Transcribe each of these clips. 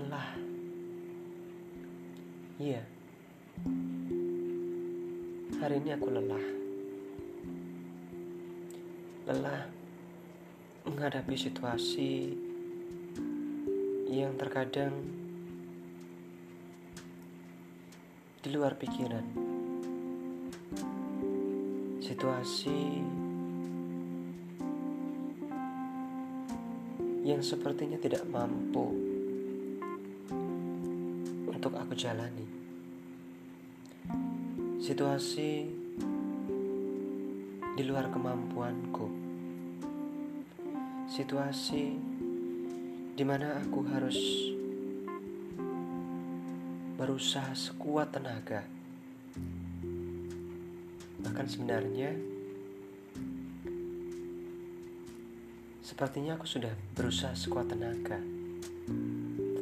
lelah. Iya. Hari ini aku lelah. Lelah menghadapi situasi yang terkadang di luar pikiran. Situasi yang sepertinya tidak mampu untuk aku jalani. Situasi di luar kemampuanku. Situasi di mana aku harus berusaha sekuat tenaga. Bahkan sebenarnya sepertinya aku sudah berusaha sekuat tenaga.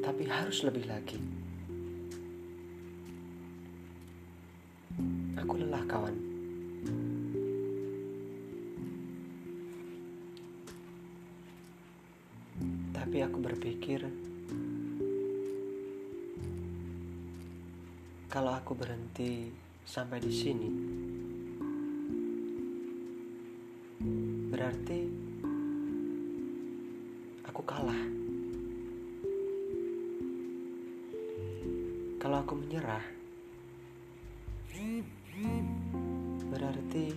Tetapi harus lebih lagi. Aku lelah kawan. Tapi aku berpikir Kalau aku berhenti sampai di sini, berarti aku kalah. Kalau aku menyerah, berarti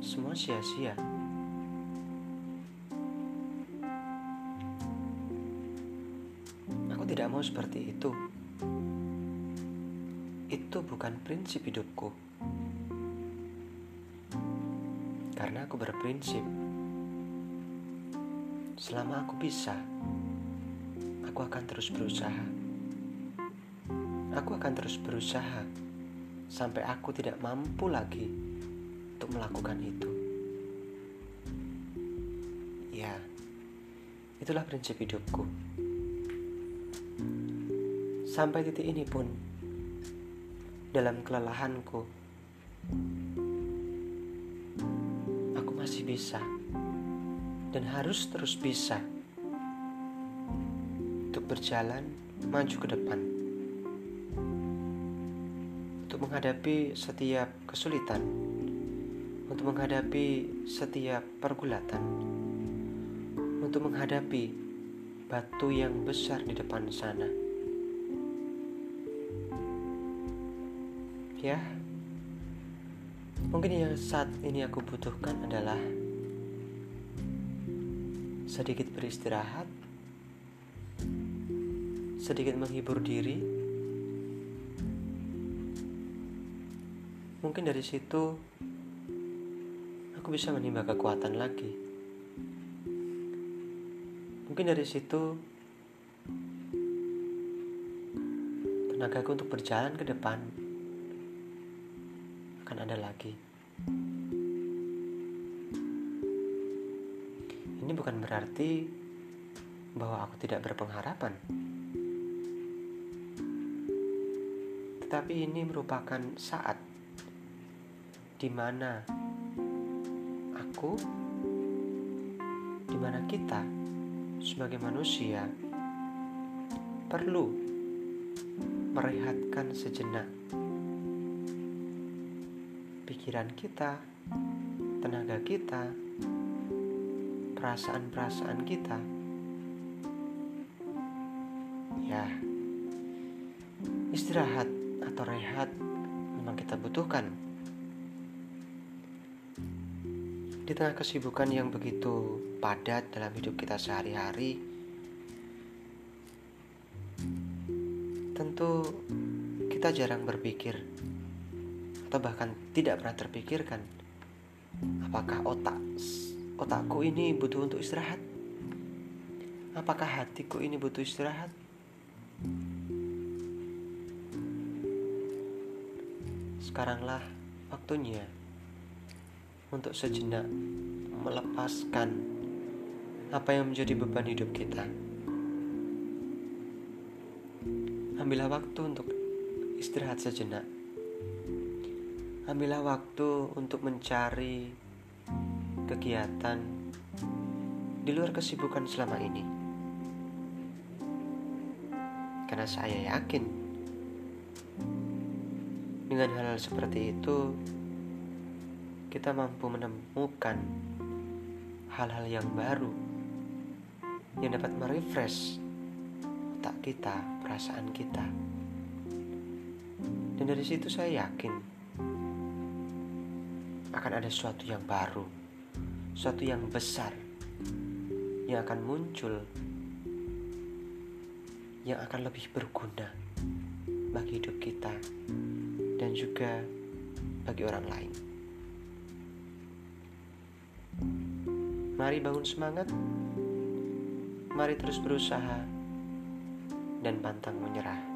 semua sia-sia. Aku tidak mau seperti itu itu bukan prinsip hidupku. Karena aku berprinsip, selama aku bisa, aku akan terus berusaha. Aku akan terus berusaha sampai aku tidak mampu lagi untuk melakukan itu. Ya, itulah prinsip hidupku. Sampai titik ini pun, dalam kelelahanku. Aku masih bisa dan harus terus bisa untuk berjalan maju ke depan. Untuk menghadapi setiap kesulitan, untuk menghadapi setiap pergulatan, untuk menghadapi batu yang besar di depan sana. ya mungkin yang saat ini aku butuhkan adalah sedikit beristirahat sedikit menghibur diri mungkin dari situ aku bisa menimba kekuatan lagi mungkin dari situ tenagaku untuk berjalan ke depan akan ada lagi. Ini bukan berarti bahwa aku tidak berpengharapan, tetapi ini merupakan saat di mana aku, di mana kita sebagai manusia perlu merehatkan sejenak pikiran kita, tenaga kita, perasaan-perasaan kita. Ya, istirahat atau rehat memang kita butuhkan. Di tengah kesibukan yang begitu padat dalam hidup kita sehari-hari, tentu kita jarang berpikir atau bahkan tidak pernah terpikirkan apakah otak otakku ini butuh untuk istirahat? Apakah hatiku ini butuh istirahat? Sekaranglah waktunya untuk sejenak melepaskan apa yang menjadi beban hidup kita ambillah waktu untuk istirahat sejenak Ambillah waktu untuk mencari kegiatan di luar kesibukan selama ini. Karena saya yakin Dengan hal, -hal seperti itu, kita mampu menemukan hal-hal yang baru yang dapat merefresh otak kita, perasaan kita. Dan dari situ saya yakin akan ada sesuatu yang baru, sesuatu yang besar yang akan muncul yang akan lebih berguna bagi hidup kita dan juga bagi orang lain. Mari bangun semangat, mari terus berusaha, dan pantang menyerah.